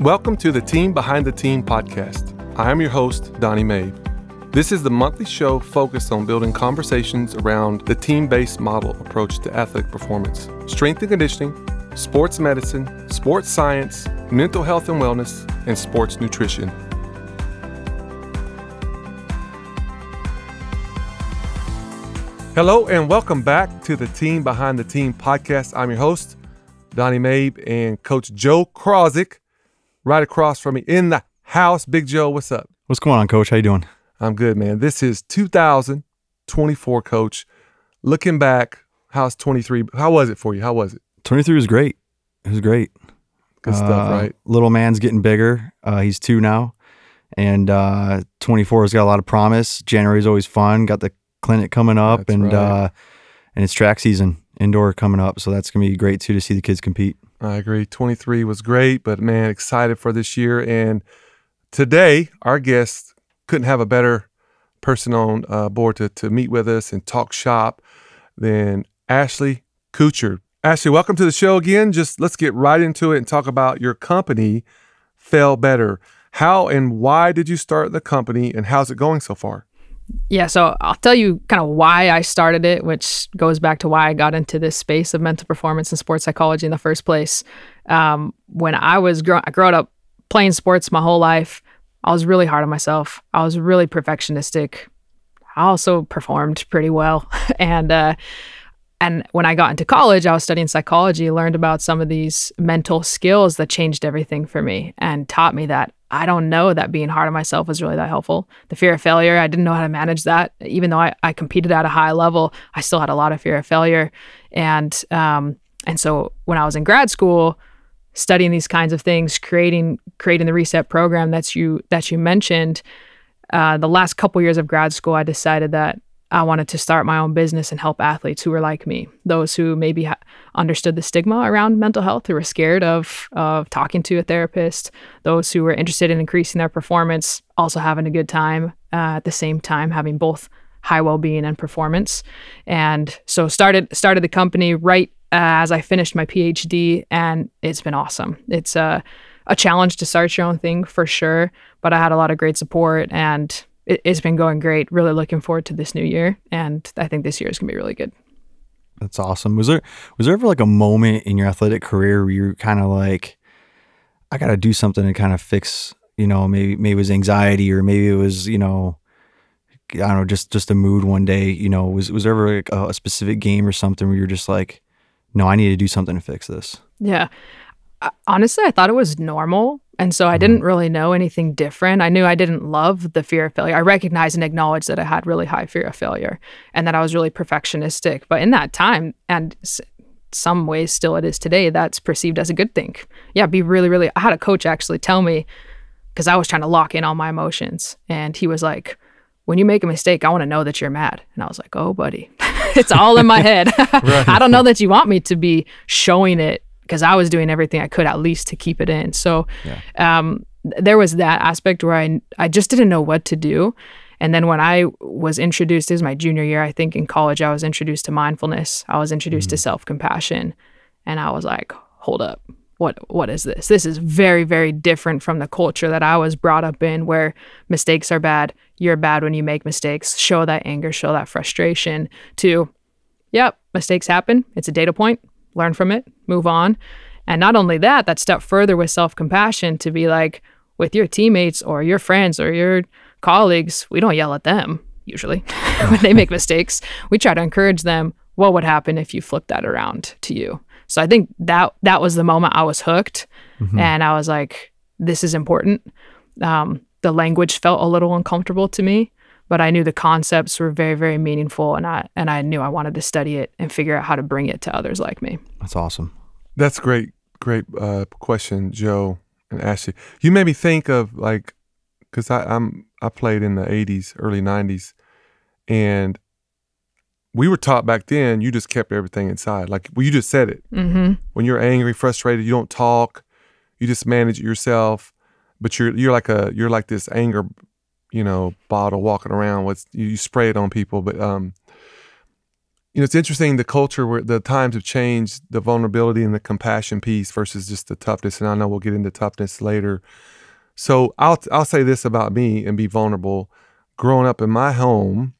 Welcome to the Team Behind the Team podcast. I am your host, Donnie Mabe. This is the monthly show focused on building conversations around the team based model approach to athletic performance, strength and conditioning, sports medicine, sports science, mental health and wellness, and sports nutrition. Hello, and welcome back to the Team Behind the Team podcast. I'm your host, Donnie Mabe, and Coach Joe Krozik right across from me in the house. Big Joe, what's up? What's going on, Coach? How you doing? I'm good, man. This is 2024, Coach. Looking back, how's 23? How was it for you? How was it? 23 was great. It was great. Good stuff, Uh, right? Little man's getting bigger. Uh, he's two now, and uh, 24 has got a lot of promise. January's always fun. Got the clinic coming up, That's and right. uh, and it's track season indoor coming up, so that's gonna be great too to see the kids compete. I agree. 23 was great, but man, excited for this year. And today, our guest couldn't have a better person on uh, board to, to meet with us and talk shop than Ashley Kuchar. Ashley, welcome to the show again. Just let's get right into it and talk about your company, Fail Better. How and why did you start the company, and how's it going so far? Yeah, so I'll tell you kind of why I started it, which goes back to why I got into this space of mental performance and sports psychology in the first place. Um, when I was growing, I grew up playing sports my whole life, I was really hard on myself. I was really perfectionistic. I also performed pretty well, and uh, and when I got into college, I was studying psychology, learned about some of these mental skills that changed everything for me and taught me that I don't know that being hard on myself was really that helpful. The fear of failure, I didn't know how to manage that. Even though I, I competed at a high level, I still had a lot of fear of failure. And um, and so when I was in grad school, studying these kinds of things, creating creating the reset program that's you that you mentioned, uh, the last couple years of grad school, I decided that I wanted to start my own business and help athletes who were like me, those who maybe ha- understood the stigma around mental health, who were scared of of talking to a therapist, those who were interested in increasing their performance, also having a good time uh, at the same time, having both high well-being and performance. And so started started the company right uh, as I finished my PhD, and it's been awesome. It's a a challenge to start your own thing for sure, but I had a lot of great support and it, it's been going great. Really looking forward to this new year, and I think this year is gonna be really good. That's awesome. Was there was there ever like a moment in your athletic career where you're kind of like, I got to do something to kind of fix, you know, maybe maybe it was anxiety or maybe it was, you know, I don't know, just just a mood one day. You know, was was there ever like a, a specific game or something where you're just like, no, I need to do something to fix this. Yeah. Honestly, I thought it was normal. And so I mm-hmm. didn't really know anything different. I knew I didn't love the fear of failure. I recognized and acknowledged that I had really high fear of failure and that I was really perfectionistic. But in that time, and s- some ways still it is today, that's perceived as a good thing. Yeah, be really, really. I had a coach actually tell me, because I was trying to lock in all my emotions. And he was like, when you make a mistake, I want to know that you're mad. And I was like, oh, buddy, it's all in my head. I don't know that you want me to be showing it because I was doing everything I could at least to keep it in. So um, there was that aspect where I, I just didn't know what to do. And then when I was introduced, is my junior year, I think in college, I was introduced to mindfulness. I was introduced to self compassion. And I was like, hold up. What what is this? This is very very different from the culture that I was brought up in where mistakes are bad. You're bad when you make mistakes. Show that anger, show that frustration to yep, mistakes happen. It's a data point. Learn from it, move on. And not only that, that step further with self compassion to be like, with your teammates or your friends or your colleagues, we don't yell at them usually when they make mistakes. We try to encourage them. What would happen if you flipped that around to you? So I think that that was the moment I was hooked, and I was like, "This is important." Um, the language felt a little uncomfortable to me, but I knew the concepts were very, very meaningful, and I and I knew I wanted to study it and figure out how to bring it to others like me. That's awesome. That's great, great uh, question, Joe and Ashley. You made me think of like, because I, I'm I played in the '80s, early '90s, and we were taught back then. You just kept everything inside. Like well, you just said it. Mm-hmm. When you're angry, frustrated, you don't talk. You just manage it yourself. But you're you're like a you're like this anger, you know, bottle walking around with you, you spray it on people. But um, you know, it's interesting the culture where the times have changed, the vulnerability and the compassion piece versus just the toughness. And I know we'll get into toughness later. So I'll I'll say this about me and be vulnerable. Growing up in my home,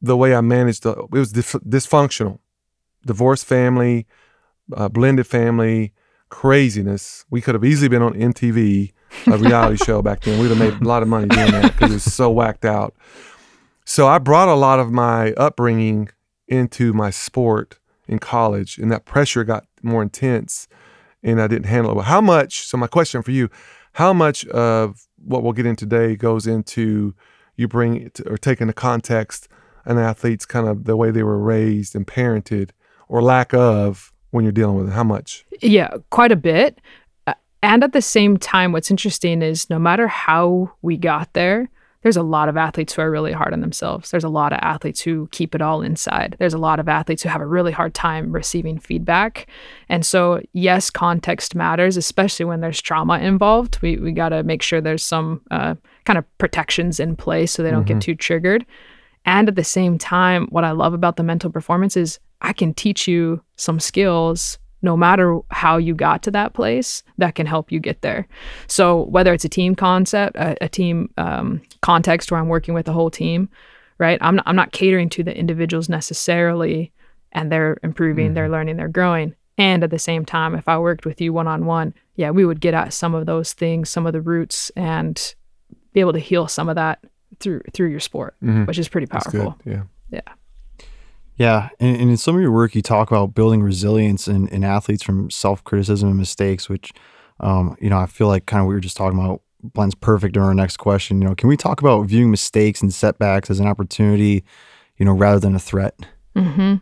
the way I managed the, it was dif- dysfunctional, divorced family, uh, blended family, craziness. We could have easily been on MTV, a reality show back then. We'd have made a lot of money doing that because it was so whacked out. So I brought a lot of my upbringing into my sport in college, and that pressure got more intense, and I didn't handle it well. How much? So my question for you: How much of what we'll get in today goes into you bring to, or taking the context an athlete's kind of the way they were raised and parented, or lack of when you're dealing with it? How much? Yeah, quite a bit. And at the same time, what's interesting is no matter how we got there, there's a lot of athletes who are really hard on themselves. There's a lot of athletes who keep it all inside. There's a lot of athletes who have a really hard time receiving feedback. And so, yes, context matters, especially when there's trauma involved. We, we got to make sure there's some uh, kind of protections in place so they don't Mm-hmm. get too triggered. And at the same time, what I love about the mental performance is I can teach you some skills no matter how you got to that place that can help you get there. So whether it's a team concept, a, a team um, context where I'm working with the whole team, right? I'm not, I'm not catering to the individuals necessarily, and they're improving, they're learning, they're growing. And at the same time, if I worked with you one on one, yeah, we would get at some of those things, some of the roots, and be able to heal some of that through through your sport, Mhm. which is pretty powerful. Yeah. Yeah, and, and in some of your work, you talk about building resilience in, in athletes from self criticism and mistakes, which, um, you know, I feel like kind of we were just talking about blends perfect in our next question. You know, can we talk about viewing mistakes and setbacks as an opportunity, you know, rather than a threat? hmm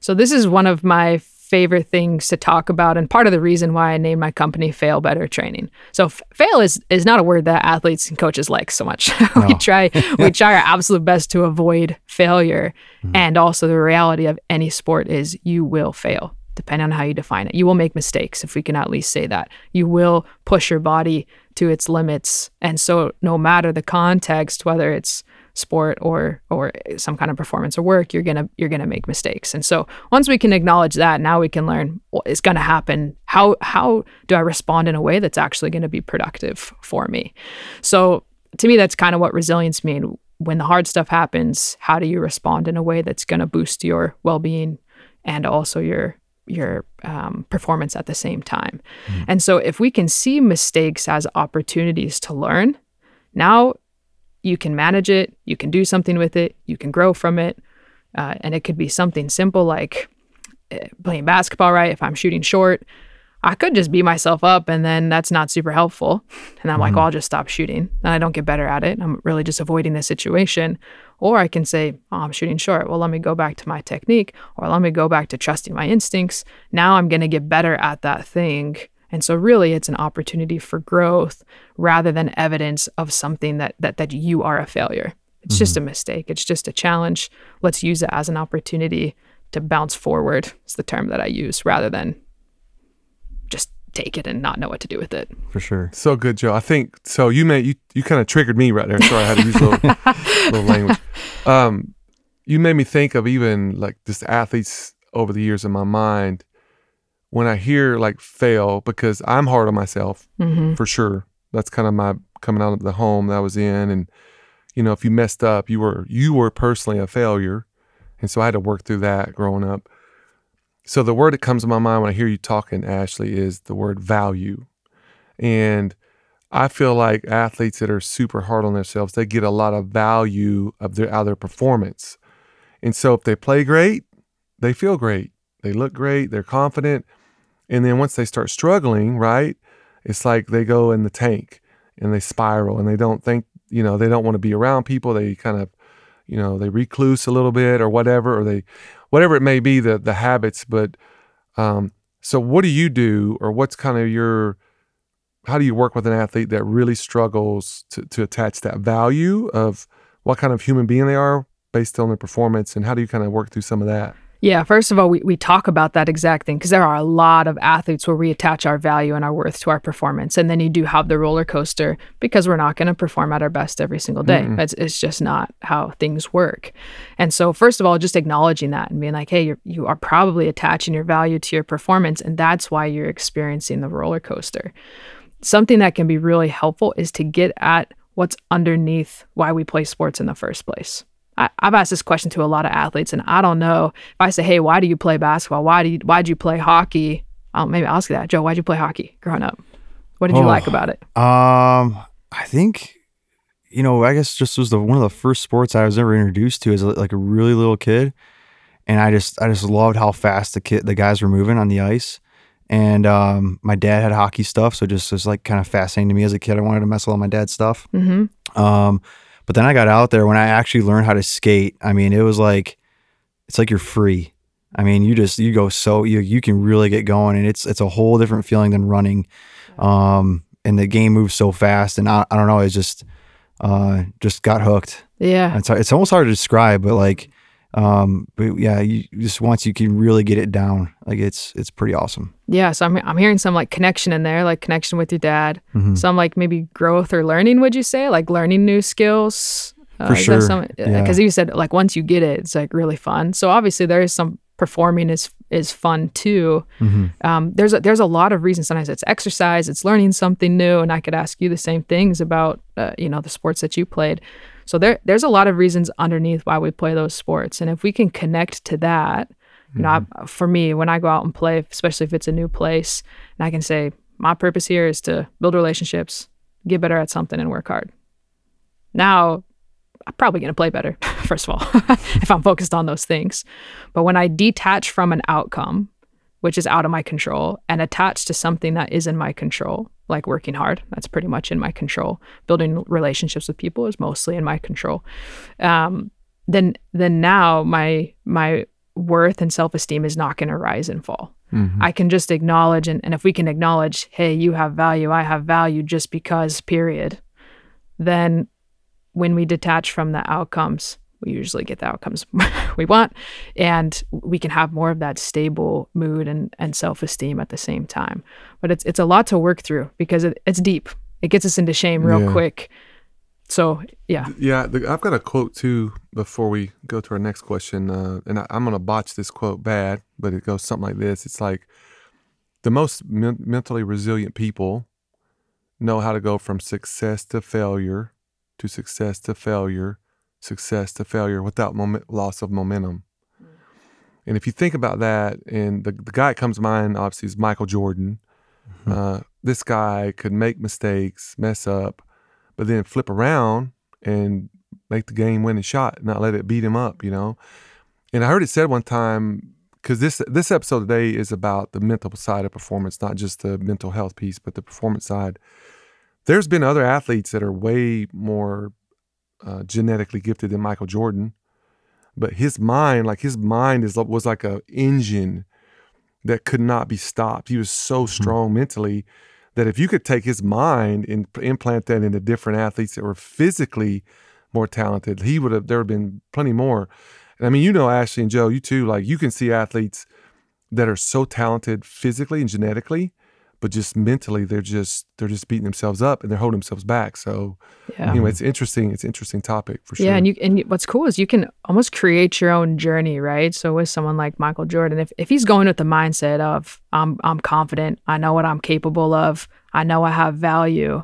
So this is one of my favorite things to talk about, and part of the reason why I named my company Fail Better Training. So f- fail is is not a word that athletes and coaches like so much. we No. try we try our absolute best to avoid failure, hmm. and also the reality of any sport is you will fail. Depending on how you define it, you will make mistakes. If we can at least say that, you will push your body to its limits, and so no matter the context, whether it's sport or or some kind of performance or work you're gonna you're gonna make mistakes. And so once we can acknowledge that now we can learn what is gonna happen. How how do i respond in a way that's actually gonna be productive for me? So to me that's kind of what resilience means when the hard stuff happens how do you respond in a way that's gonna boost your well-being and also your your um, performance at the same time? And so if we can see mistakes as opportunities to learn now you can manage it, you can do something with it, you can grow from it. Uh, and it could be something simple like uh, playing basketball, right? If I'm shooting short, I could just beat myself up and then that's not super helpful. And I'm like, well, I'll just stop shooting. And I don't get better at it. I'm really just avoiding the situation. Or I can say, oh, I'm shooting short. Well, let me go back to my technique or let me go back to trusting my instincts. Now I'm going to get better at that thing. And so really it's an opportunity for growth rather than evidence of something that that that you are a failure. It's just a mistake. It's just a challenge. Let's use it as an opportunity to bounce forward. It's the term that I use rather than just take it and not know what to do with it. For sure. So good, Joe. I think so. You made you you kind of triggered me right there. Sorry, I had to use a little, little language. Um, you made me think of even like just athletes over the years in my mind when I hear like fail because I'm hard on myself Mm-hmm. for sure. That's kind of my coming out of the home that I was in, and you know, if you messed up, you were you were personally a failure, and so I had to work through that growing up. So the word that comes to my mind when I hear you talking, Ashley, is the word value, and I feel like athletes that are super hard on themselves, they get a lot of value of their out of their performance, and so if they play great, they feel great, they look great, they're confident, and then once they start struggling, right? it's like they go in the tank and they spiral and they don't think you know they don't want to be around people. They kind of you know they recluse a little bit or whatever or they whatever it may be the the habits. But um so what do you do or what's kind of your how do you work with an athlete that really struggles to, to attach that value of what kind of human being they are based on their performance? And how do you kind of work through some of that Yeah, first of all, we, we talk about that exact thing because there are a lot of athletes where we attach our value and our worth to our performance. And then you do have the roller coaster because we're not going to perform at our best every single day. Mm-mm. It's, it's just not how things work. And so, first of all, just acknowledging that and being like, hey, you're, you are probably attaching your value to your performance. And that's why you're experiencing the roller coaster. Something that can be really helpful is to get at what's underneath why we play sports in the first place. I, have asked this question to a lot of athletes, and I don't know if I say, "Hey, why do you play basketball? Why do you why do you play hockey?" Maybe I'll ask that, Joe. Why did you play hockey growing up? What did you Oh. like about it? Um, I think, you know, I guess just was the one of the first sports I was ever introduced to as a, like a really little kid, and I just I just loved how fast the kid the guys were moving on the ice, and um, my dad had hockey stuff, so just was like kind of fascinating to me as a kid. I wanted to mess with all my dad's stuff. hmm Um, but then I got out there when I actually learned how to skate. I mean, it was like it's like you're free. I mean, you just you go so you you can really get going, and it's it's a whole different feeling than running. Um, and the game moves so fast, and I, I don't know, it's just uh just got hooked. Yeah, It's it's almost hard to describe, but like um, but yeah, you just once you can really get it down, like it's it's pretty awesome. yeah. So I'm I'm hearing some like connection in there, like connection with your dad. Mhm. Some like maybe growth or learning. Would you say like learning new skills? For sure, yeah. Because you said like once you get it, it's like really fun. So obviously there is some performing is is fun too. Mhm. um, there's a, there's a lot of reasons. Sometimes it's exercise, it's learning something new, and I could ask you the same things about uh, you know the sports that you played. So there there's a lot of reasons underneath why we play those sports, and if we can connect to that, you know, I, mm-hmm. for me when I go out and play, especially if it's a new place, and I can say my purpose here is to build relationships, get better at something, and work hard. Now I'm probably going to play better, first of all, if I'm focused on those things. But when I detach from an outcome, which is out of my control, and attached to something that is in my control, like working hard, that's pretty much in my control. Building relationships with people is mostly in my control. Um, then, then now my my worth and self esteem is not going to rise and fall. Mhm. I can just acknowledge, and, and if we can acknowledge, hey, you have value, I have value just because, period, then when we detach from the outcomes, we usually get the outcomes we want, and we can have more of that stable mood and, and self esteem at the same time. But it's it's a lot to work through because it, it's deep. It gets us into shame real Yeah. quick. So yeah, Yeah, the, I've got a quote too before we go to our next question, uh, and I, I'm going to botch this quote bad, but it goes something like this: It's like the most men- mentally resilient people know how to go from success to failure, to success to failure, success to failure without moment, loss of momentum. And if you think about that, and the, the guy that comes to mind obviously is Michael Jordan. Uh, this guy could make mistakes, mess up, but then flip around and make the game winning shot, not let it beat him up, you know. And I heard it said one time because this this episode today is about the mental side of performance, not just the mental health piece, but the performance side. There's been other athletes that are way more uh, genetically gifted than Michael Jordan, but his mind, like his mind, is was like a engine that could not be stopped. He was so strong mentally that if you could take his mind and implant that into different athletes that were physically more talented, he would have there have been plenty more. And I mean, you know, Ashley and Joe, you too, like you can see athletes that are so talented physically and genetically, but just mentally they're just they're just beating themselves up and they're holding themselves back. So yeah. anyway, it's interesting. It's an interesting topic for sure. Yeah, and you and what's cool is you can almost create your own journey, right? So with someone like Michael Jordan, if if he's going with the mindset of I'm I'm confident, I know what I'm capable of, I know I have value,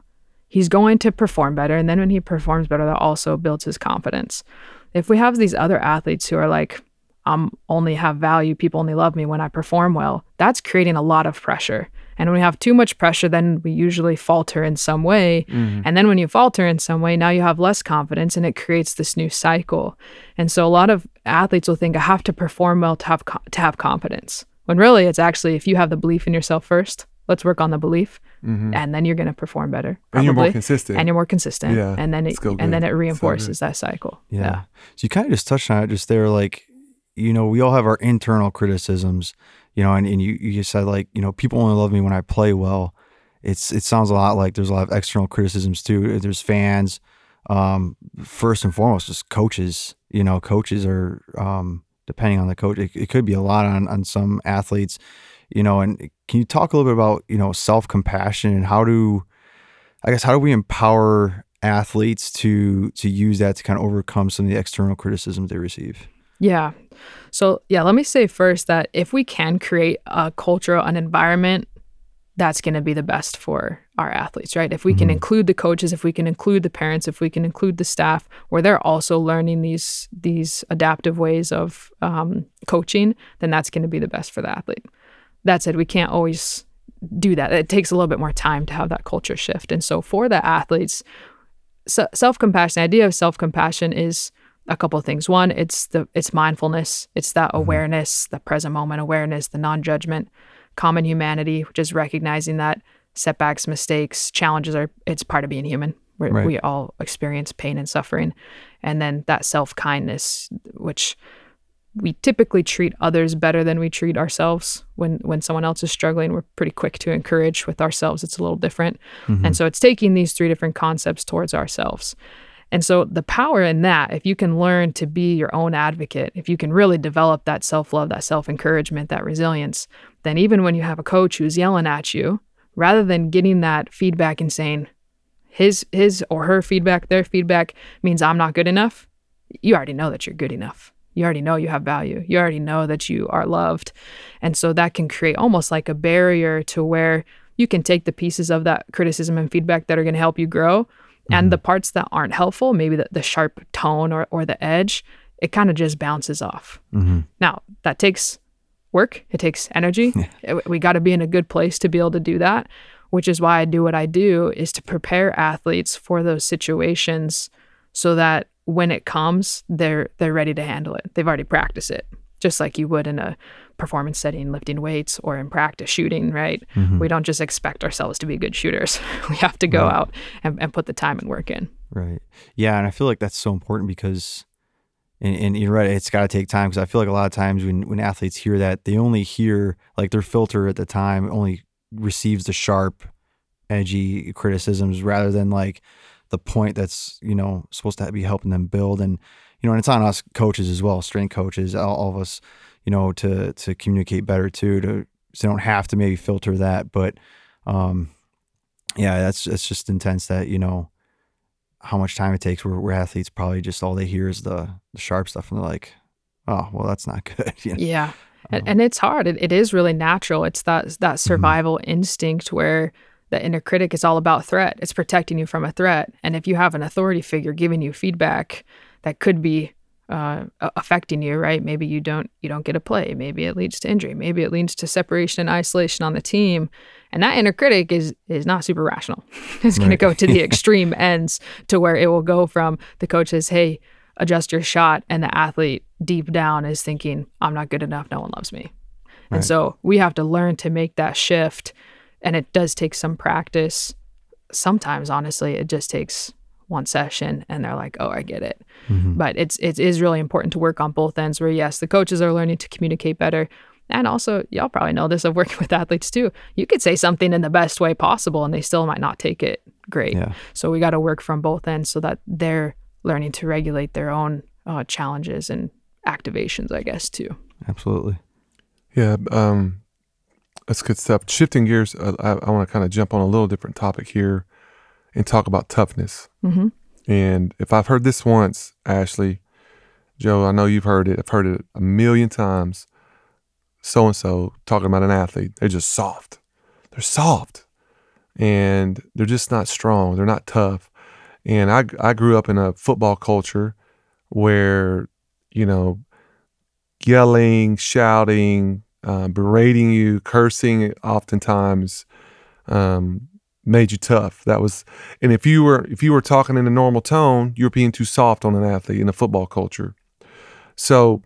he's going to perform better. And then when he performs better, that also builds his confidence. If we have these other athletes who are like, I'm only have value, people only love me when I perform well, that's creating a lot of pressure. And when we have too much pressure, then we usually falter in some way. Mhm. And then when you falter in some way, now you have less confidence and it creates this new cycle. And so a lot of athletes will think I have to perform well to have co- to have confidence. When really it's actually if you have the belief in yourself first, let's work on the belief Mhm. and then you're going to perform better. and you're more consistent. and you're more consistent. Yeah, and then it and then it reinforces that cycle. Yeah. So you kind of just touched on it just there, like, you know, we all have our internal criticisms, you know, and, and you, you said like, you know, people only love me when I play well. It's it sounds a lot like there's a lot of external criticisms too. There's fans. Um, first and foremost, just coaches. You know, coaches are um, depending on the coach. It, it could be a lot on on some athletes, you know. And can you talk a little bit about you know self compassion and how do, I guess, how do we empower athletes to to use that to kind of overcome some of the external criticisms they receive? Yeah. So, yeah, let me say first that if we can create a culture, an environment that's going to be the best for our athletes, right? If we can Mhm. include the coaches, if we can include the parents, if we can include the staff, where they're also learning these these adaptive ways of um, coaching, then that's going to be the best for the athlete. That said, we can't always do that. It takes a little bit more time to have that culture shift. And so for the athletes, se- self-compassion, the idea of self-compassion is a couple of things. One, it's the it's mindfulness, it's that mm-hmm. awareness, the present moment awareness, the non-judgment, common humanity, which is recognizing that setbacks, mistakes, challenges are it's part of being human. Right. We all experience pain and suffering, and then that self-kindness, which we typically treat others better than we treat ourselves. When when someone else is struggling, we're pretty quick to encourage. With ourselves, it's a little different. And mm-hmm. so it's taking these three different concepts towards ourselves. And so the power in that, if you can learn to be your own advocate, if you can really develop that self-love, that self-encouragement, that resilience, then even when you have a coach who's yelling at you, rather than getting that feedback and saying his his or her feedback, their feedback means I'm not good enough, you already know that you're good enough. You already know you have value. You already know that you are loved. And so that can create almost like a barrier to where you can take the pieces of that criticism and feedback that are going to help you grow and the parts that aren't helpful, maybe the, the sharp tone or, or the edge, it kind of just bounces off. Mm-hmm. Now, that takes work, it takes energy. We got to be in a good place to be able to do that, which is why I do what I do is to prepare athletes for those situations so that when it comes, they're they're ready to handle it. They've already practiced it, just like you would in a performance setting, lifting weights or in practice shooting, right? We don't just expect ourselves to be good shooters. we have to go Mm-hmm. Right. out and, and put the time and work in. Right. Yeah, and I feel like that's so important because, and, and you're right, it's got to take time because I feel like a lot of times when when athletes hear that, they only hear like their filter at the time only receives the sharp, edgy criticisms rather than like the point that's you know supposed to be helping them build and you know and it's on us coaches as well strength coaches all, all of us you know to to communicate better too to so they don't have to maybe filter that but um yeah that's that's just intense that you know how much time it takes where, where athletes probably just all they hear is the, the sharp stuff and they're like oh well that's not good you know? Yeah. And, Um, and it's hard. It, it is really natural. It's that Mm-hmm. that survival instinct where the inner critic is all about threat. It's protecting you from a threat. And if you have an authority figure giving you feedback that could be uh, affecting you, right? Maybe you don't you don't get a play. Maybe it leads to injury. Maybe it leads to separation and isolation on the team. And that inner critic is is not super rational. it's going to go to the extreme ends to where it will go from the coach says, "Hey, adjust your shot," and the athlete deep down is thinking, "I'm not good enough. No one loves me." And so we have to learn to make that shift, and it does take some practice. Sometimes, honestly, it just takes one session, and they're like, "Oh, I get it." Mhm. But it's it is really important to work on both ends. Where yes, the coaches are learning to communicate better. And also, y'all probably know this of working with athletes too. You could say something in the best way possible, and they still might not take it great. yeah So we got to work from both ends so that they're learning to regulate their own uh, challenges and activations, I guess, too. absolutely Yeah, um, that's good stuff. Shifting gears, uh, I, I want to kind of jump on a little different topic here and talk about toughness. Mm-hmm. And if I've heard this once, Ashley, Joe, I know you've heard it. I've heard it a million times. So and so talking about an athlete, they're just soft. They're soft, and they're just not strong. They're not tough. And I I grew up in a football culture where you know yelling, shouting, uh, berating you, cursing, oftentimes um, made you tough. That was, and if you were if you were talking in a normal tone, you were being too soft on an athlete in a football culture. So,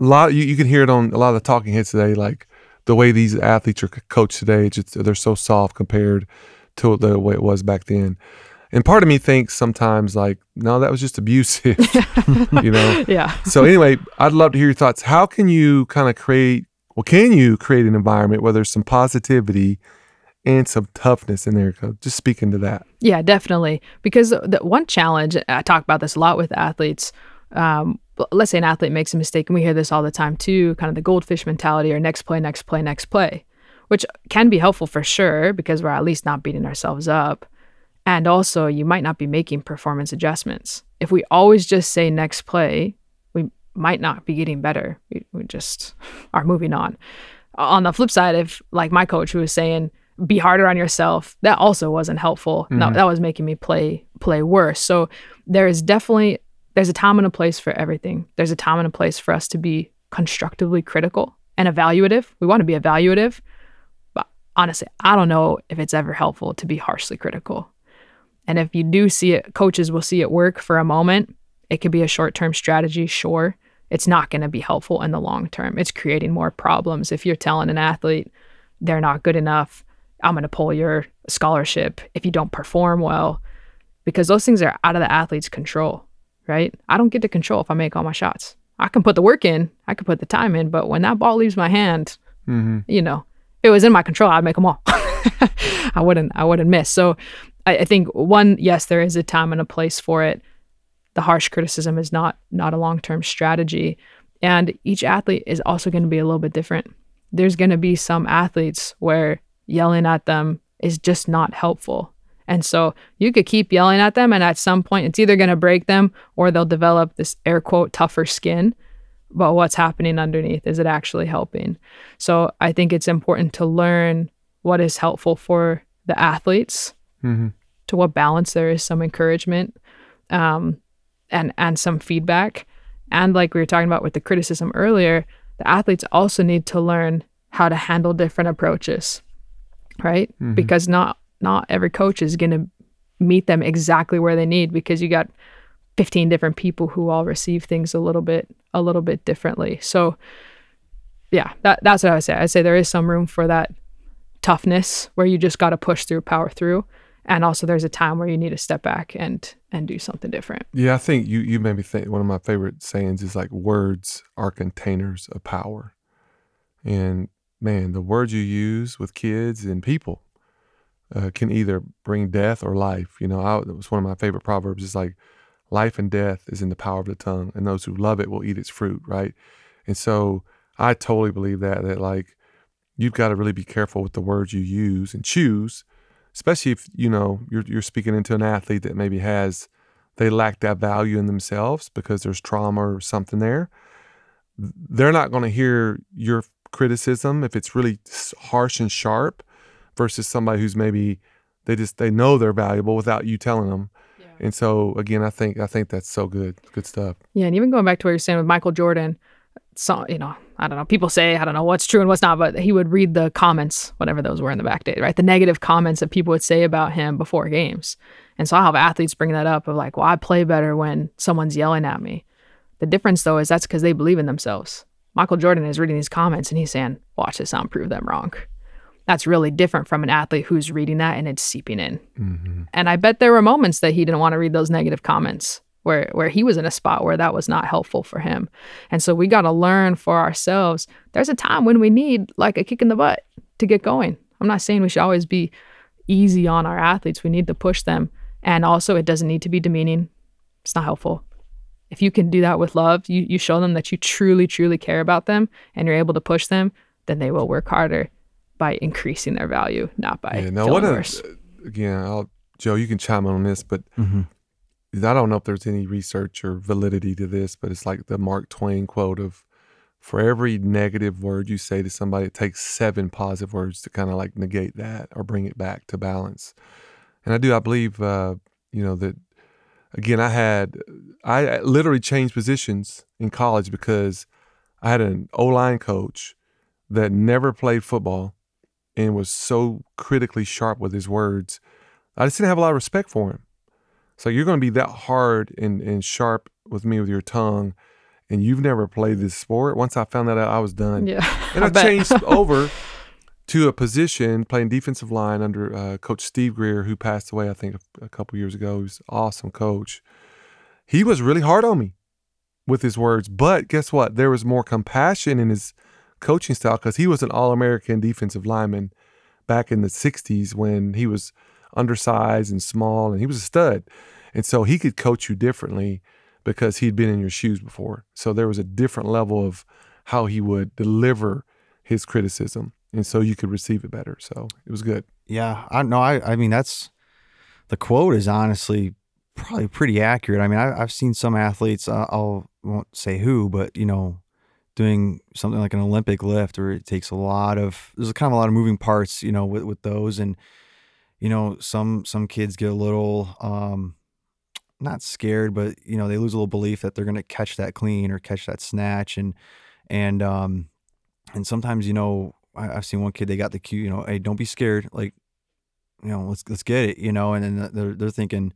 a lot you, you can hear it on a lot of the talking heads today, like the way these athletes are coached today. It's just, they're so soft compared to the way it was back then. And part of me thinks sometimes like, no, that was just abusive, you know Yeah. so anyway, I'd love to hear your thoughts. How can you kind of create, well, can you create an environment where there's some positivity and some toughness in there? Just speaking to that. Yeah, definitely. Because the one challenge, I talk about this a lot with athletes, um, let's say an athlete makes a mistake, and we hear this all the time too, kind of the goldfish mentality or next play, next play, next play, which can be helpful for sure because we're at least not beating ourselves up. And also, you might not be making performance adjustments. If we always just say next play, we might not be getting better. We, we just are moving on. On the flip side, if like my coach who was saying, be harder on yourself, that also wasn't helpful. No, mm-hmm. that was making me play play worse. So there is definitely there's a time and a place for everything. There's a time and a place for us to be constructively critical and evaluative. We want to be evaluative, but honestly, I don't know if it's ever helpful to be harshly critical. And if you do see it, coaches will see it work for a moment. It could be a short term strategy, sure. It's not going to be helpful in the long term. It's creating more problems. If you're telling an athlete they're not good enough, I'm going to pull your scholarship if you don't perform well, because those things are out of the athlete's control, right? I don't get to control if I make all my shots. I can put the work in, I can put the time in, but when that ball leaves my hand, Mm-hmm. you know, if it was in my control, I'd make them all. I wouldn't, I wouldn't miss. So I, I think one, yes, there is a time and a place for it. The harsh criticism is not not a long term strategy, and each athlete is also going to be a little bit different. There's going to be some athletes where yelling at them is just not helpful. And so you could keep yelling at them, and at some point, it's either going to break them or they'll develop this air quote tougher skin. But what's happening underneath? Is it actually helping? So I think it's important to learn what is helpful for the athletes, Mm-hmm. to what balance there is some encouragement, um, and and some feedback, and like we were talking about with the criticism earlier, the athletes also need to learn how to handle different approaches, right? Mhm. Because not not every coach is going to meet them exactly where they need because you got 15 different people who all receive things a little bit a little bit differently. So yeah, that that's what I would say. I say there is some room for that toughness where you just got to push through, power through, and also there's a time where you need to step back and and do something different. Yeah, I think you you made me think. One of my favorite sayings is like words are containers of power, and man, the words you use with kids and people uh, can either bring death or life. You know, I, it was one of my favorite proverbs. It's like life and death is in the power of the tongue, and those who love it will eat its fruit. Right, and so I totally believe that that like you've got to really be careful with the words you use and choose especially if you know you're you're speaking into an athlete that maybe has they lack that value in themselves because there's trauma or something there. They're not going to hear your criticism if it's really harsh and sharp versus somebody who's maybe they just they know they're valuable without you telling them. And so again, I think I think that's so good. Good stuff. Yeah, and even going back to what you're saying with Michael Jordan, so you know, I don't know. People say I don't know what's true and what's not, but he would read the comments, whatever those were in the back day, right? The negative comments that people would say about him before games. And so I'll have athletes bring that up of like, well, I play better when someone's yelling at me. The difference though is that's because they believe in themselves. Michael Jordan is reading these comments and he's saying, "Watch this, I'll prove them wrong." That's really different from an athlete who's reading that and it's seeping in. Mm-hmm. And I bet there were moments that he didn't want to read those negative comments where where he was in a spot where that was not helpful for him. And so we got to learn for ourselves. There's a time when we need like a kick in the butt to get going. I'm not saying we should always be easy on our athletes. We need to push them. And also it doesn't need to be demeaning. It's not helpful. If you can do that with love, you you show them that you truly truly care about them and you're able to push them, then they will work harder by increasing their value, not by Yeah. Now, feeling what a, worse. again, I'll, Joe, you can chime in on this, but Mm-hmm. I don't know if there's any research or validity to this, but it's like the Mark Twain quote of for every negative word you say to somebody, it takes seven positive words to kind of like negate that or bring it back to balance. And I do, I believe, uh, you know, that again, I had, I literally changed positions in college because I had an O line coach that never played football and was so critically sharp with his words. I just didn't have a lot of respect for him. So you're going to be that hard and, and sharp with me with your tongue, and you've never played this sport. Once I found that out, I was done. Yeah. And I, bet. changed over to a position playing defensive line under uh, Coach Steve Greer, who passed away, I think, a, a couple years ago. He was an awesome coach. He was really hard on me with his words, but guess what? There was more compassion in his coaching style because he was an All American defensive lineman back in the 60s when he was undersized and small, and he was a stud. And so he could coach you differently because he'd been in your shoes before. So there was a different level of how he would deliver his criticism. And so you could receive it better. So it was good. Yeah, I know. I I mean that's the quote is honestly probably pretty accurate. I mean, I, have seen some athletes. Uh, I'll won't say who, but you know, doing something like an Olympic lift, where it takes a lot of there's kind of a lot of moving parts. You know, with with those, and you know, some some kids get a little um, not scared, but you know, they lose a little belief that they're going to catch that clean or catch that snatch, and and um, and sometimes you know, I, have seen one kid they got the cue, you know, hey, don't be scared, like you know, let's let's get it, you know, and then they're they're thinking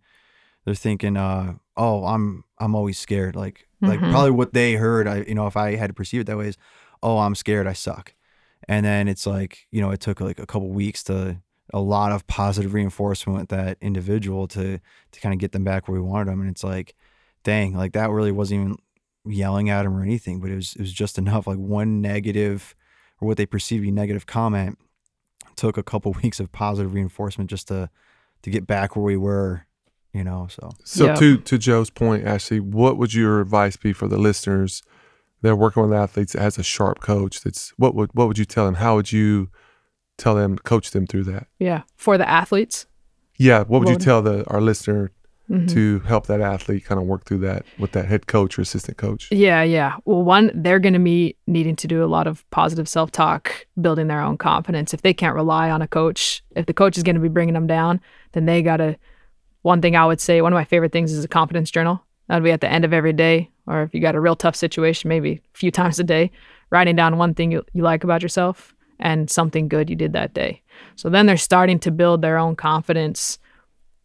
they're thinking, uh, oh, I'm I'm always scared, like mm-hmm. like probably what they heard, I you know, if I had to perceive it that way is, oh, I'm scared, I suck, and then it's like you know, it took like a couple weeks to a lot of positive reinforcement with that individual to to kind of get them back where we wanted them. And it's like, dang, like that really wasn't even yelling at him or anything, but it was it was just enough. Like one negative or what they perceive to be negative comment took a couple weeks of positive reinforcement just to to get back where we were, you know. So So yeah. to to Joe's point, Ashley, what would your advice be for the listeners that are working with athletes as a sharp coach? That's what would what would you tell them? How would you tell them, coach them through that. Yeah. For the athletes. Yeah. What would you tell the our listener mm-hmm. to help that athlete kind of work through that with that head coach or assistant coach? Yeah, yeah. Well, one, they're going to be needing to do a lot of positive self talk, building their own confidence. If they can't rely on a coach, if the coach is going to be bringing them down, then they got to. One thing I would say, one of my favorite things is a confidence journal. That'd be at the end of every day, or if you got a real tough situation, maybe a few times a day, writing down one thing you, you like about yourself and something good you did that day. So then they're starting to build their own confidence.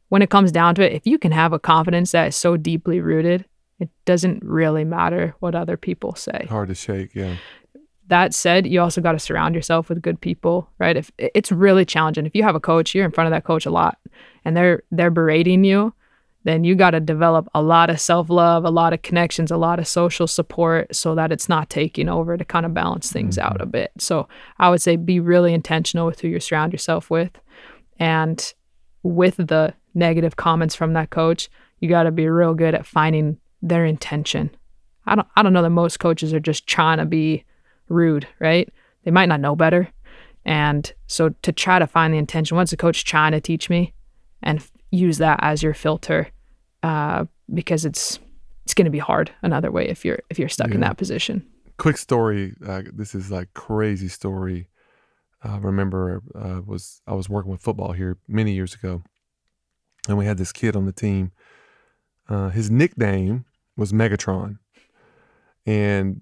When it comes down to it, if you can have a confidence that is so deeply rooted, it doesn't really matter what other people say. Hard to shake, yeah. That said, you also got to surround yourself with good people, right? If it's really challenging. If you have a coach, you're in front of that coach a lot and they're they're berating you, then you got to develop a lot of self love, a lot of connections, a lot of social support so that it's not taking over to kind of balance things mm-hmm. out a bit. So I would say be really intentional with who you surround yourself with. And with the negative comments from that coach, you got to be real good at finding their intention. I don't I don't know that most coaches are just trying to be rude, right? They might not know better. And so to try to find the intention, what's the coach trying to teach me? And use that as your filter uh, because it's it's going to be hard another way if you're if you're stuck yeah. in that position. Quick story. Uh, this is like crazy story. I remember uh, was I was working with football here many years ago, and we had this kid on the team. Uh, his nickname was Megatron, and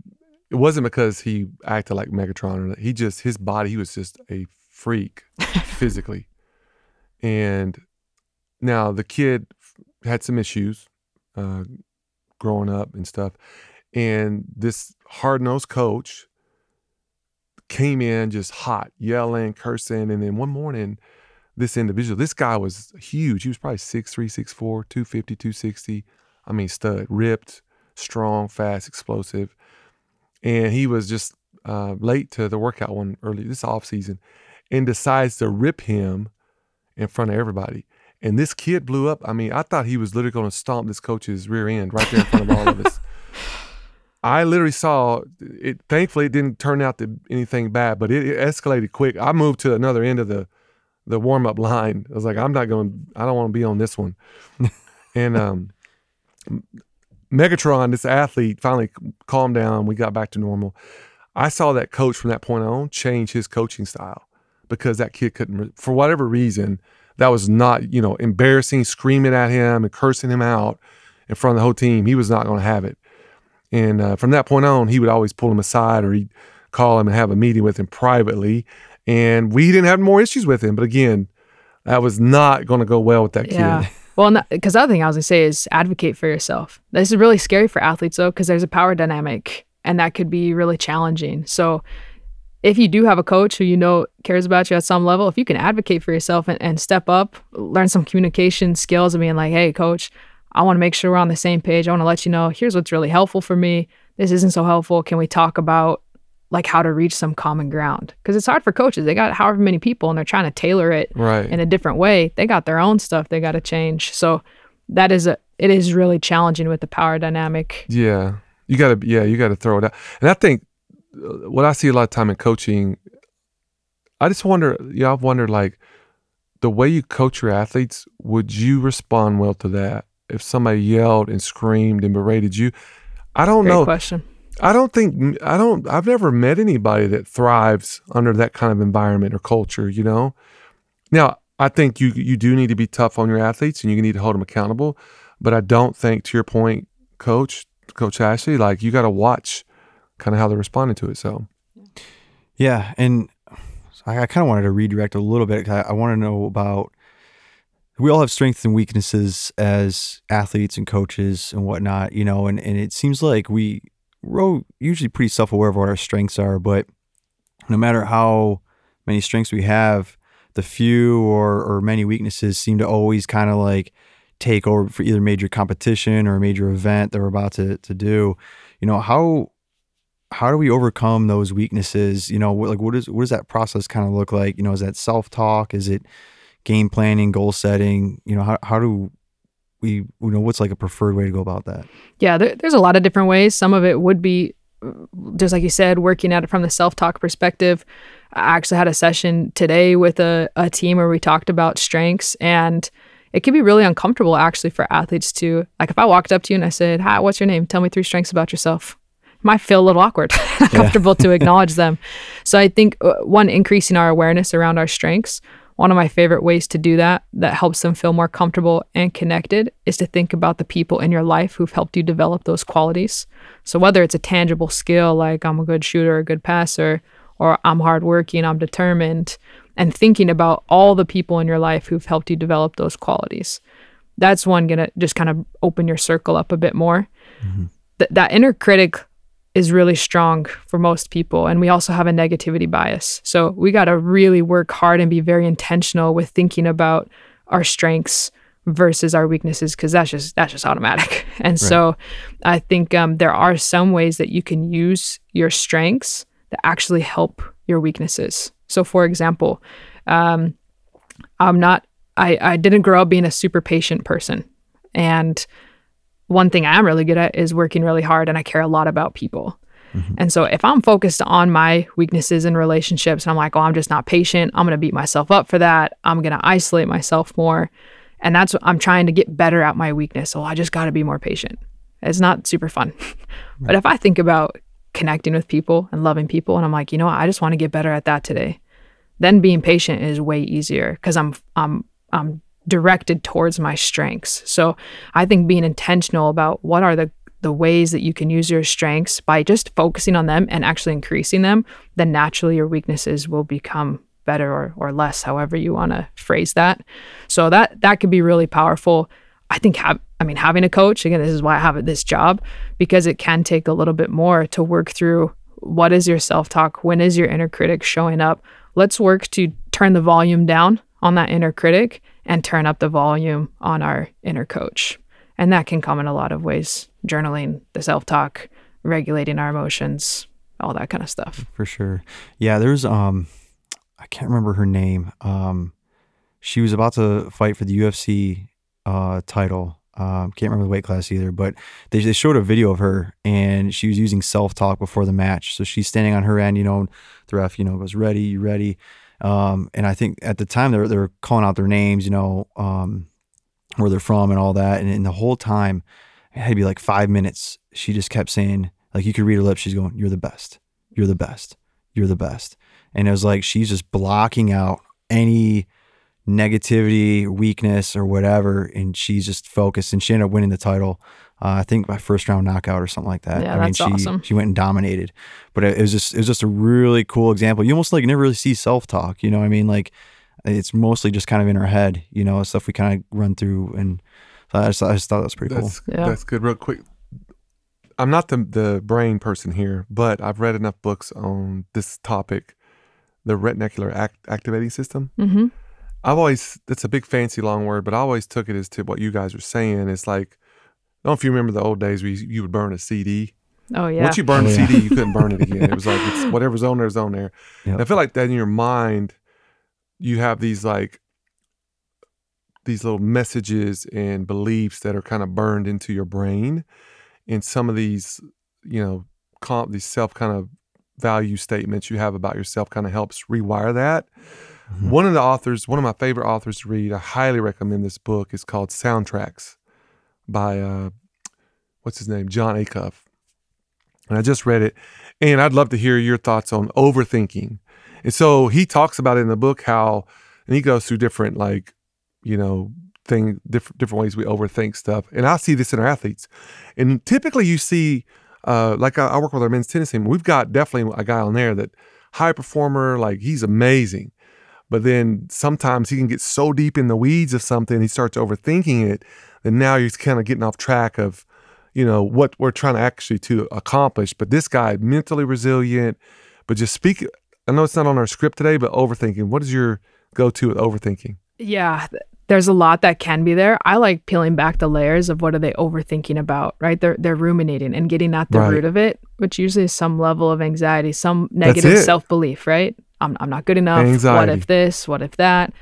it wasn't because he acted like Megatron. Or he just his body. He was just a freak physically, and now the kid had some issues uh, growing up and stuff. And this hard nosed coach came in just hot, yelling, cursing. And then one morning, this individual, this guy was huge. He was probably 6'3, 6'4, 250, 260. I mean, stud, ripped, strong, fast, explosive. And he was just uh, late to the workout one early this off season and decides to rip him in front of everybody. And this kid blew up. I mean, I thought he was literally going to stomp this coach's rear end right there in front of all of us. I literally saw it. Thankfully, it didn't turn out to anything bad, but it, it escalated quick. I moved to another end of the the warm up line. I was like, I'm not going. I don't want to be on this one. and um, Megatron, this athlete, finally calmed down. We got back to normal. I saw that coach from that point on change his coaching style because that kid couldn't, for whatever reason, that was not, you know, embarrassing, screaming at him and cursing him out in front of the whole team. He was not going to have it. And uh, from that point on, he would always pull him aside or he'd call him and have a meeting with him privately. And we didn't have more issues with him. But again, that was not going to go well with that yeah. kid. Well, because the other thing I was to say is advocate for yourself. This is really scary for athletes, though, because there's a power dynamic and that could be really challenging. So if you do have a coach who you know cares about you at some level, if you can advocate for yourself and, and step up, learn some communication skills and being like, hey, coach, I want to make sure we're on the same page. I want to let you know here's what's really helpful for me. This isn't so helpful. Can we talk about like how to reach some common ground? Because it's hard for coaches. They got however many people and they're trying to tailor it right. in a different way. They got their own stuff they got to change. So that is a it is really challenging with the power dynamic. Yeah, you got to yeah you got to throw it out. And I think uh, what I see a lot of time in coaching, I just wonder. Yeah, I've wondered like the way you coach your athletes. Would you respond well to that if somebody yelled and screamed and berated you? I don't Great know. question. I don't think I don't I've never met anybody that thrives under that kind of environment or culture, you know. Now, I think you you do need to be tough on your athletes and you need to hold them accountable, but I don't think to your point, coach, coach Ashley, like you got to watch kind of how they're responding to it. So, Yeah, and I, I kind of wanted to redirect a little bit. I, I want to know about. We all have strengths and weaknesses as athletes and coaches and whatnot, you know, and, and it seems like we we're usually pretty self aware of what our strengths are, but no matter how many strengths we have, the few or, or many weaknesses seem to always kind of like take over for either major competition or a major event that we're about to, to do. You know, how how do we overcome those weaknesses? You know, what, like what is what does that process kind of look like? You know, is that self talk? Is it game planning, goal setting? You know, how how do we you know what's like a preferred way to go about that? Yeah, there, there's a lot of different ways. Some of it would be just like you said, working at it from the self talk perspective. I actually had a session today with a, a team where we talked about strengths and it can be really uncomfortable actually for athletes to like if I walked up to you and I said, Hi, what's your name? Tell me three strengths about yourself. Might feel a little awkward, uncomfortable to acknowledge them. So I think uh, one, increasing our awareness around our strengths. One of my favorite ways to do that, that helps them feel more comfortable and connected, is to think about the people in your life who've helped you develop those qualities. So whether it's a tangible skill like I'm a good shooter, a good passer, or I'm hardworking, I'm determined, and thinking about all the people in your life who've helped you develop those qualities. That's one gonna just kind of open your circle up a bit more. Mm-hmm. Th- that inner critic is really strong for most people, and we also have a negativity bias. So we got to really work hard and be very intentional with thinking about our strengths versus our weaknesses because that's just that's just automatic. And so I think um, there are some ways that you can use your strengths that actually help your weaknesses. So, for example, um, I'm not, I, I didn't grow up being a super patient person. And one thing I am really good at is working really hard and I care a lot about people. Mm-hmm. And so if I'm focused on my weaknesses in relationships and I'm like, oh, I'm just not patient, I'm going to beat myself up for that. I'm going to isolate myself more. And that's what I'm trying to get better at my weakness. So I just got to be more patient. It's not super fun. but if I think about connecting with people and loving people and I'm like, you know what, I just want to get better at that today. Then being patient is way easier because I'm I'm I'm directed towards my strengths. So I think being intentional about what are the the ways that you can use your strengths by just focusing on them and actually increasing them, then naturally your weaknesses will become better or, or less, however you want to phrase that. So that that could be really powerful. I think have I mean having a coach again. This is why I have this job because it can take a little bit more to work through what is your self talk, when is your inner critic showing up. Let's work to turn the volume down on that inner critic and turn up the volume on our inner coach. And that can come in a lot of ways journaling, the self talk, regulating our emotions, all that kind of stuff. for sure. Yeah, there's um I can't remember her name. Um she was about to fight for the UFC uh title. Um can't remember the weight class either, but they they showed a video of her and she was using self-talk before the match. So she's standing on her end, you know, the ref, you know, goes, "Ready, you ready?" Um and I think at the time they were they were calling out their names, you know, um where they're from and all that. And, and the whole time, it had to be like five minutes. She just kept saying, like you could read her lips. She's going, "You're the best. You're the best. You're the best." And it was like she's just blocking out any negativity, weakness, or whatever, and she's just focused. And she ended up winning the title. Uh, I think by first round knockout or something like that. Yeah, I mean, that's she awesome. she went and dominated. But it, it was just it was just a really cool example. You almost like never really see self talk. You know, what I mean, like it's mostly just kind of in our head. You know, stuff we kind of run through, and so I just, I just thought that was pretty cool. That's Yeah. that's good. Real quick, I'm not the the brain person here, but I've read enough books on this topic, the reticular act, activating system. hmm I've always that's a big fancy long word, but I always took it as to what you guys were saying. It's like, I don't know if you remember the old days where you, you would burn a CD. Oh, yeah. Once you burned Oh, a yeah. CD, you couldn't burn it again. It was like it's whatever's on there is on there. Yep. I feel like that in your mind, you have these like these little messages and beliefs that are kind of burned into your brain, and some of these, you know, comp these self kind of value statements you have about yourself kind of helps rewire that. Mm-hmm. One of the authors, one of my favorite authors to read, I highly recommend this book. is called Soundtracks by uh, what's his name, Jon Acuff. And I just read it, and I'd love to hear your thoughts on overthinking. And so he talks about it in the book how, and he goes through different like, you know, thing different different ways we overthink stuff. And I see this in our athletes, and typically you see, uh, like I, I work with our men's tennis team. We've got definitely a guy on there that high performer, like he's amazing. But then sometimes he can get so deep in the weeds of something, he starts overthinking it, and now he's kind of getting off track of you know what we're trying to actually to accomplish. But this guy mentally resilient but just speak i know it's not on our script today but overthinking what is your go-to with overthinking? Yeah there's a lot that can be there. I like peeling back the layers of what are they overthinking about right? They're they're ruminating and getting at the right. root of it which usually is some level of anxiety some negative self-belief right I'm, I'm not good enough anxiety. what if this what if that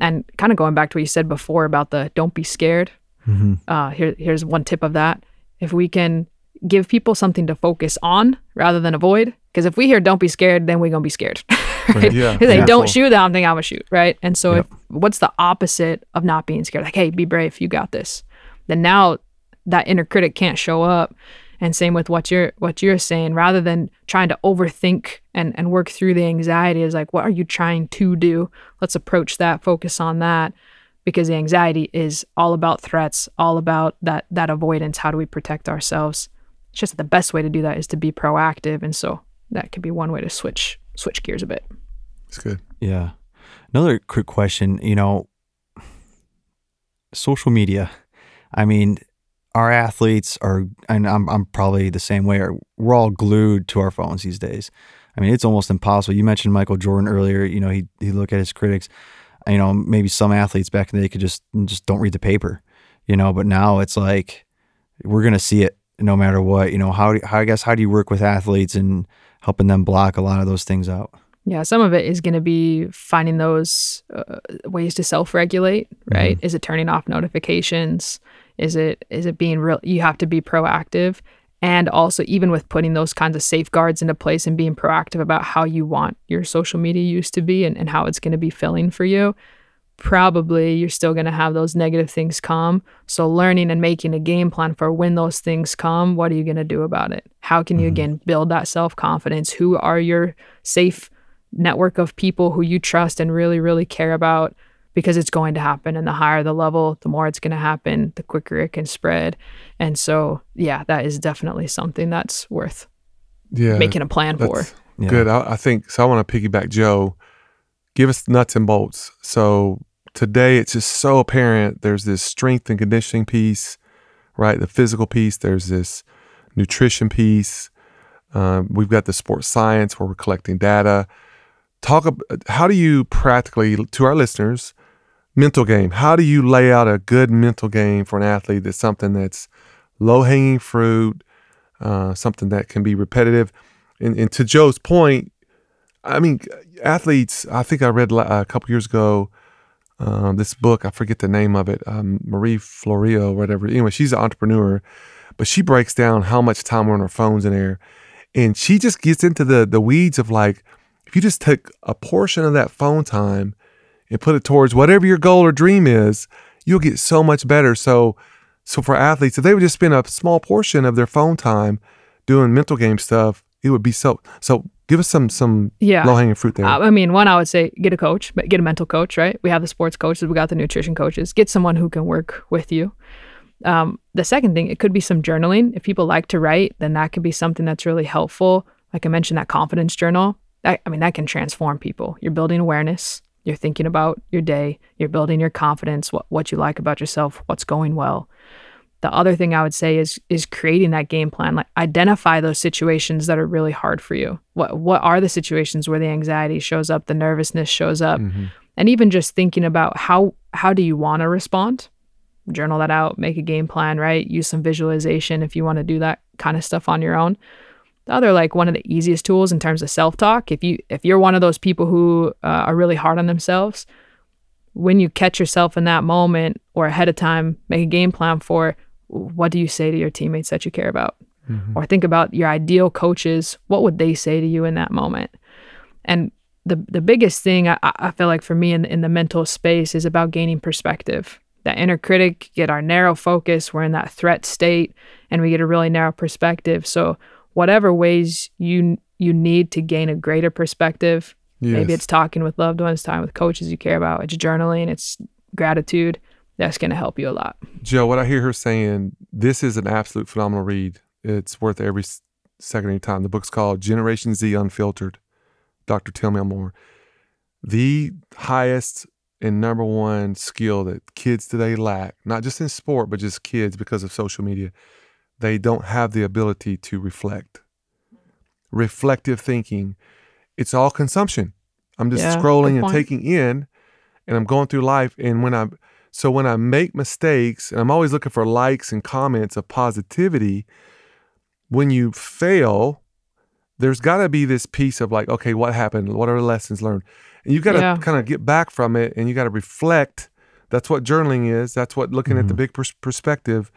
and kind of going back to what you said before about the don't be scared mm-hmm. uh, here, here's one tip of that if we can give people something to focus on rather than avoid. Because if we hear "don't be scared," then we're gonna be scared. right? Yeah, they yeah. don't shoot, I don't think I'm gonna shoot, right? And so, if what's the opposite of not being scared? Like, hey, be brave, you got this. Then now that inner critic can't show up. And same with what you're what you're saying. Rather than trying to overthink and and work through the anxiety, is like, what are you trying to do? Let's approach that, focus on that because the anxiety is all about threats, all about that that avoidance. How do we protect ourselves? It's just the best way to do that is to be proactive, and so that could be one way to switch switch gears a bit. It's good. Yeah. Another quick question. You know, social media. I mean, our athletes are, and I'm I'm probably the same way. We're all glued to our phones these days. I mean, it's almost impossible. You mentioned Michael Jordan earlier. You know, he he look at his critics you know, maybe some athletes back in the day could just just don't read the paper, you know, but now it's like we're gonna see it no matter what. You know, how, do, how I guess how do you work with athletes and helping them block a lot of those things out? Yeah, some of it is going to be finding those uh, ways to self-regulate, right? Mm-hmm. Is it turning off notifications? Is it is it being real? You have to be proactive, and also even with putting those kinds of safeguards into place and being proactive about how you want your social media use to be and, and how it's going to be filling for you probably you're still going to have those negative things come so learning and making a game plan for when those things come what are you going to do about it how can you mm-hmm. again build that self-confidence who are your safe network of people who you trust and really really care about because it's going to happen. And the higher the level, the more it's going to happen, the quicker it can spread. And so, yeah, that is definitely something that's worth yeah, making a plan for. Yeah. Good. I, I think so. I want to piggyback Joe. Give us nuts and bolts. So today it's just so apparent there's this strength and conditioning piece, right? The physical piece, there's this nutrition piece. Um, we've got the sports science where we're collecting data. Talk about how do you practically, to our listeners, mental game. How do you lay out a good mental game for an athlete that's something that's low hanging fruit, uh, something that can be repetitive? And, and, to Joe's point, I mean, athletes, I think I read a couple years ago uh, this book, I forget the name of it, um, Marie Forleo, whatever. Anyway, she's an entrepreneur, but she breaks down how much time we're on our phones in there. And she just gets into the the weeds of like, if you just took a portion of that phone time and put it towards whatever your goal or dream is, you'll get so much better. So, so for athletes, if they would just spend a small portion of their phone time doing mental game stuff, it would be so. So, give us some some yeah. low hanging fruit there. I mean, one I would say get a coach, but get a mental coach. Right? We have the sports coaches, we got the nutrition coaches. Get someone who can work with you. Um, the second thing, it could be some journaling. If people like to write, then that could be something that's really helpful. Like I mentioned, that confidence journal. I mean, that can transform people. You're building awareness. You're thinking about your day, you're building your confidence, what, what you like about yourself, what's going well. The other thing I would say is is creating that game plan. Like identify those situations that are really hard for you. What what are the situations where the anxiety shows up, the nervousness shows up, mm-hmm. and even just thinking about how how do you want to respond? Journal that out, make a game plan, right? Use some visualization if you want to do that kind of stuff on your own the other like one of the easiest tools in terms of self-talk if you if you're one of those people who uh, are really hard on themselves when you catch yourself in that moment or ahead of time, make a game plan for what do you say to your teammates that you care about? Mm-hmm. Or think about your ideal coaches. What would they say to you in that moment? And the the biggest thing I, I feel like for me in, in the mental space is about gaining perspective. That inner critic, get our narrow focus. We're in that threat state, and we get a really narrow perspective. So whatever ways you you need to gain a greater perspective, yes. maybe it's talking with loved ones, time with coaches you care about, it's journaling, it's gratitude. That's going to help you a lot. Joe, what I hear her saying, this is an absolute phenomenal read. It's worth every second of your time. The book's called Generation Z Unfiltered. Dr. Tim Elmore. The highest and number one skill that kids today lack, not just in sport, but just kids because of social media, they don't have the ability to reflect. Reflective thinking, it's all consumption. I'm just yeah, scrolling and taking in, and I'm going through life. And when I, so when I make mistakes, and I'm always looking for likes and comments of positivity, when you fail, there's got to be this piece of like, okay, what happened? What are the lessons learned? And you got to yeah. kind of get back from it and you got to reflect. That's what journaling is. That's what looking mm-hmm. at the mm-hmm. big pers- perspective.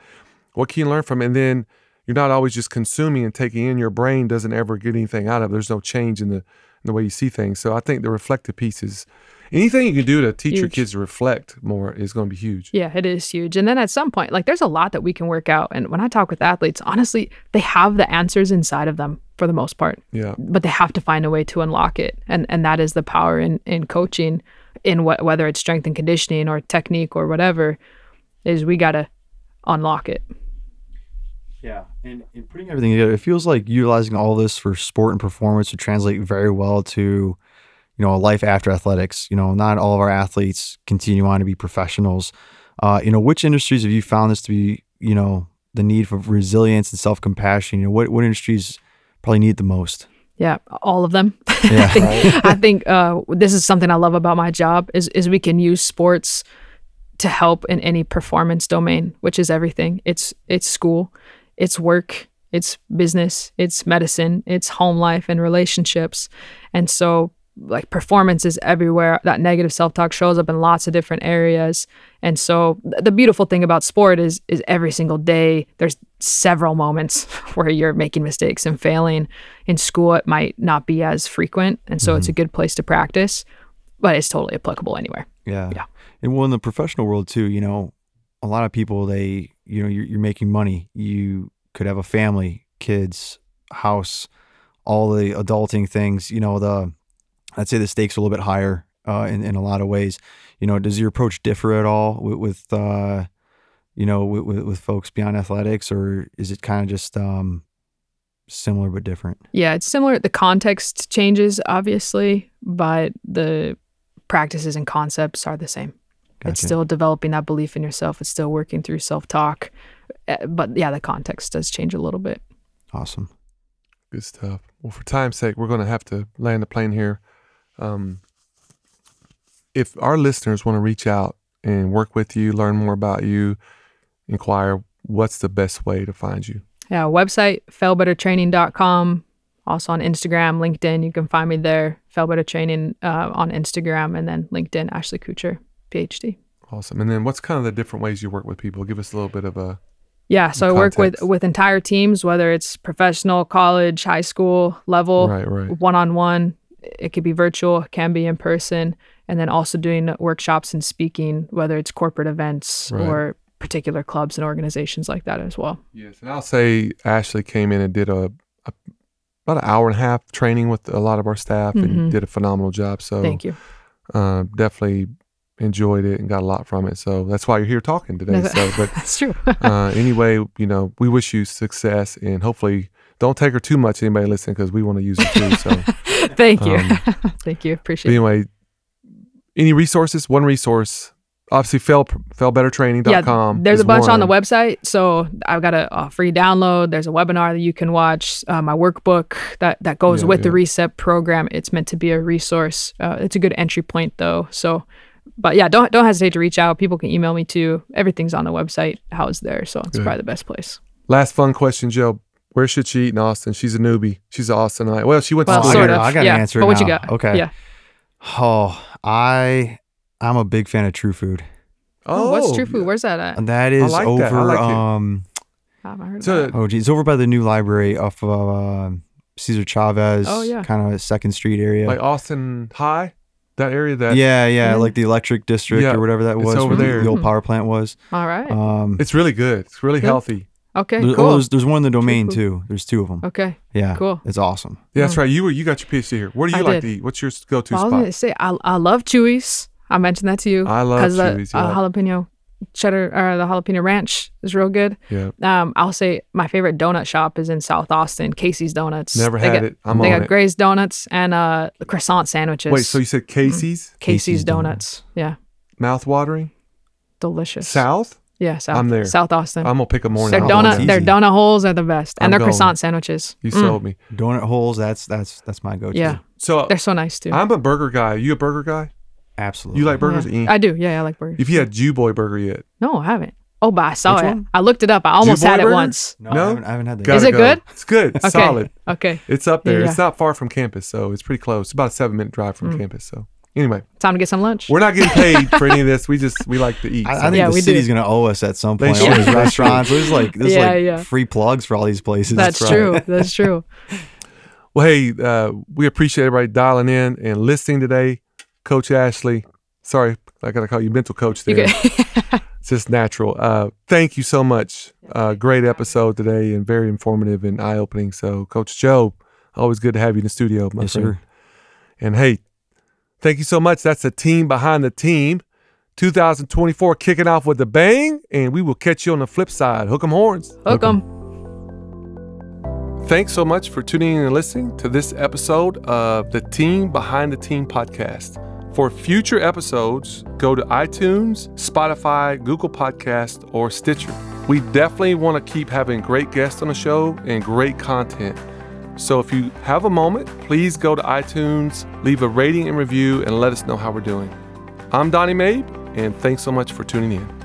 What can you learn from it? And then you're not always just consuming and taking in. Your brain doesn't ever get anything out of it. There's no change in the in the way you see things. So I think the reflective piece is anything you can do to teach huge. your kids to reflect more is going to be huge. Yeah, it is huge. And then at some point, like there's a lot that we can work out. And when I talk with athletes, honestly, they have the answers inside of them for the most part. Yeah. But they have to find a way to unlock it. And and that is the power in in coaching in what whether it's strength and conditioning or technique or whatever is we got to unlock it. Yeah, and, in putting everything together, it feels like utilizing all this for sport and performance would translate very well to, you know, a life after athletics. You know, not all of our athletes continue on to be professionals. Uh, you know, which industries have you found this to be, you know, the need for resilience and self compassion? You know, what what industries probably need the most? Yeah, all of them. Yeah. I think. I think uh, this is something I love about my job is is we can use sports to help in any performance domain, which is everything. It's it's school, it's work, it's business, it's medicine, it's home life and relationships, and so like performance is everywhere. That negative self talk shows up in lots of different areas. And so the beautiful thing about sport is is every single day there's several moments where you're making mistakes and failing. In school it might not be as frequent, and so mm-hmm. it's a good place to practice, but it's totally applicable anywhere. Yeah. Yeah. And well in the professional world too, you know, a lot of people they, you know, you're, you're making money. You could have a family, kids, house, all the adulting things, you know, the I'd say the stakes are a little bit higher uh, in in a lot of ways. You know, does your approach differ at all with, with uh, you know with, with folks beyond athletics, or is it kind of just um, similar but different? Yeah, it's similar. The context changes obviously, but the practices and concepts are the same. Gotcha. It's still developing that belief in yourself. It's still working through self talk, eh, but yeah, the context does change a little bit. Awesome. Good stuff. Well, for time's sake, we're going to have to land the plane here. Um, if our listeners want to reach out and work with you, learn more about you, inquire, what's the best way to find you? Yeah, website, failbettertraining.com. Also on Instagram, LinkedIn, you can find me there. Fail Better Training uh, on Instagram and then LinkedIn, Ashley Kuchar, PhD. Awesome. And then what's kind of the different ways you work with people? Give us a little bit of a yeah, so I work with with entire teams, whether it's professional, college, high school level, right, right. one on one it could be virtual, can be in person, and then also doing workshops and speaking, whether it's corporate events right. or particular clubs and organizations like that as well. Yes, and I'll say Ashley came in and did a, a about an hour and a half training with a lot of our staff mm-hmm. and did a phenomenal job. So thank you. Uh, definitely enjoyed it and got a lot from it. So that's why you're here talking today. so, but that's true. uh, anyway, you know, we wish you success and hopefully don't take her too much. Anybody listen because we want to use it too. So thank you, um, thank you, appreciate. it. Anyway, any resources? One resource. Obviously, fail failbettertraining.com. Yeah, there's a bunch one. on the website. So I've got a, a, free download. There's a webinar that you can watch. Uh, my workbook that that goes yeah, with yeah. the Reset program. It's meant to be a resource. Uh, it's a good entry point though. So but yeah, don't don't hesitate to reach out. People can email me too. Everything's on the website, housed there, so it's Good. probably the best place. Last fun question, Joe. Where should she eat in Austin? She's a newbie. She's an Austinite. Well, she went well, to school. Sort of. I got to yeah. answer but what you got? Okay. Yeah. Oh, I I'm a big fan of True Food. Oh, what's True Food? Where's that at? And that is like over that. I like it. um I haven't heard So- oh geez, it's over by the new library off of uh, Cesar Chavez. Oh, yeah. kind of Second Street area. Like Austin High, that area. That yeah, yeah, Mhm. like the electric district Yeah, or whatever that was. over where the- there. The old power plant was. All right. Um, it's really good. It's really Good. healthy. okay. there- oh, cool. there's, there's one in the domain Food. too. There's two of them. Okay. Yeah, Cool. It's awesome. Yeah, that's right. You were you got your PhD here. What do you. I like did. to eat? What's your go-to Well, I was gonna say I I love Chuy's. I mentioned that to you. I love because Chuy's, the yeah. uh, jalapeno cheddar or the jalapeno ranch is real good. Yeah, Um, I'll say my favorite donut shop is in South Austin, Casey's Donuts. never They had got- it. I'm they on got it. Gray's Donuts and uh croissant sandwiches. Wait, so you said Casey's? Casey's, Casey's Donuts. Yeah, Mouth watering. delicious. South. Yeah, South. I'm there. South Austin. I'm gonna pick a morning. their I'll donut, their donut holes are the best, and I'm their going. croissant sandwiches. You Mm, sold me. Donut holes. That's that's that's my go-to. Yeah, So they're so nice too. I'm a burger guy. Are you a burger guy? Absolutely. You like burgers? Yeah. I do. Yeah, I like burgers. If you had Jew Boy Burger yet, no, I haven't. Oh, but I saw Which it. one? I looked it up. I almost had it Burger? once. No, No? I, haven't, I haven't had that. gotta Is it go. good? It's good. It's Okay. solid. Okay. It's up there. Yeah. It's not far from campus, so it's pretty close. It's about a seven minute drive from Mm. campus. So anyway, Time to get some lunch. we're not getting paid for any of this. We just we like to eat. I, I think Yeah, the we do. city's gonna owe us at some point. should. All these restaurants. There's like there's Yeah, like yeah. free plugs for all these places. That's, right. true. That's true. Well, hey, uh, we appreciate everybody dialing in and listening today. Coach Ashley, sorry, I got to call you mental coach You there. It's just natural. Uh, thank you so much. Uh, great episode today and very informative and eye opening. So, Coach Joe, always good to have you in the studio, my Yes, friend. sir. And hey, thank you so much. That's the team behind the team. 2024 kicking off with a bang, and we will catch you on the flip side. Hook 'em horns. hook 'em. Thanks so much for tuning in and listening to this episode of the Team Behind the Team podcast. For future episodes, go to iTunes, Spotify, Google Podcast, or Stitcher. We definitely want to keep having great guests on the show and great content. So if you have a moment, please go to iTunes, leave a rating and review, and let us know how we're doing. I'm Donnie Mabe, and thanks so much for tuning in.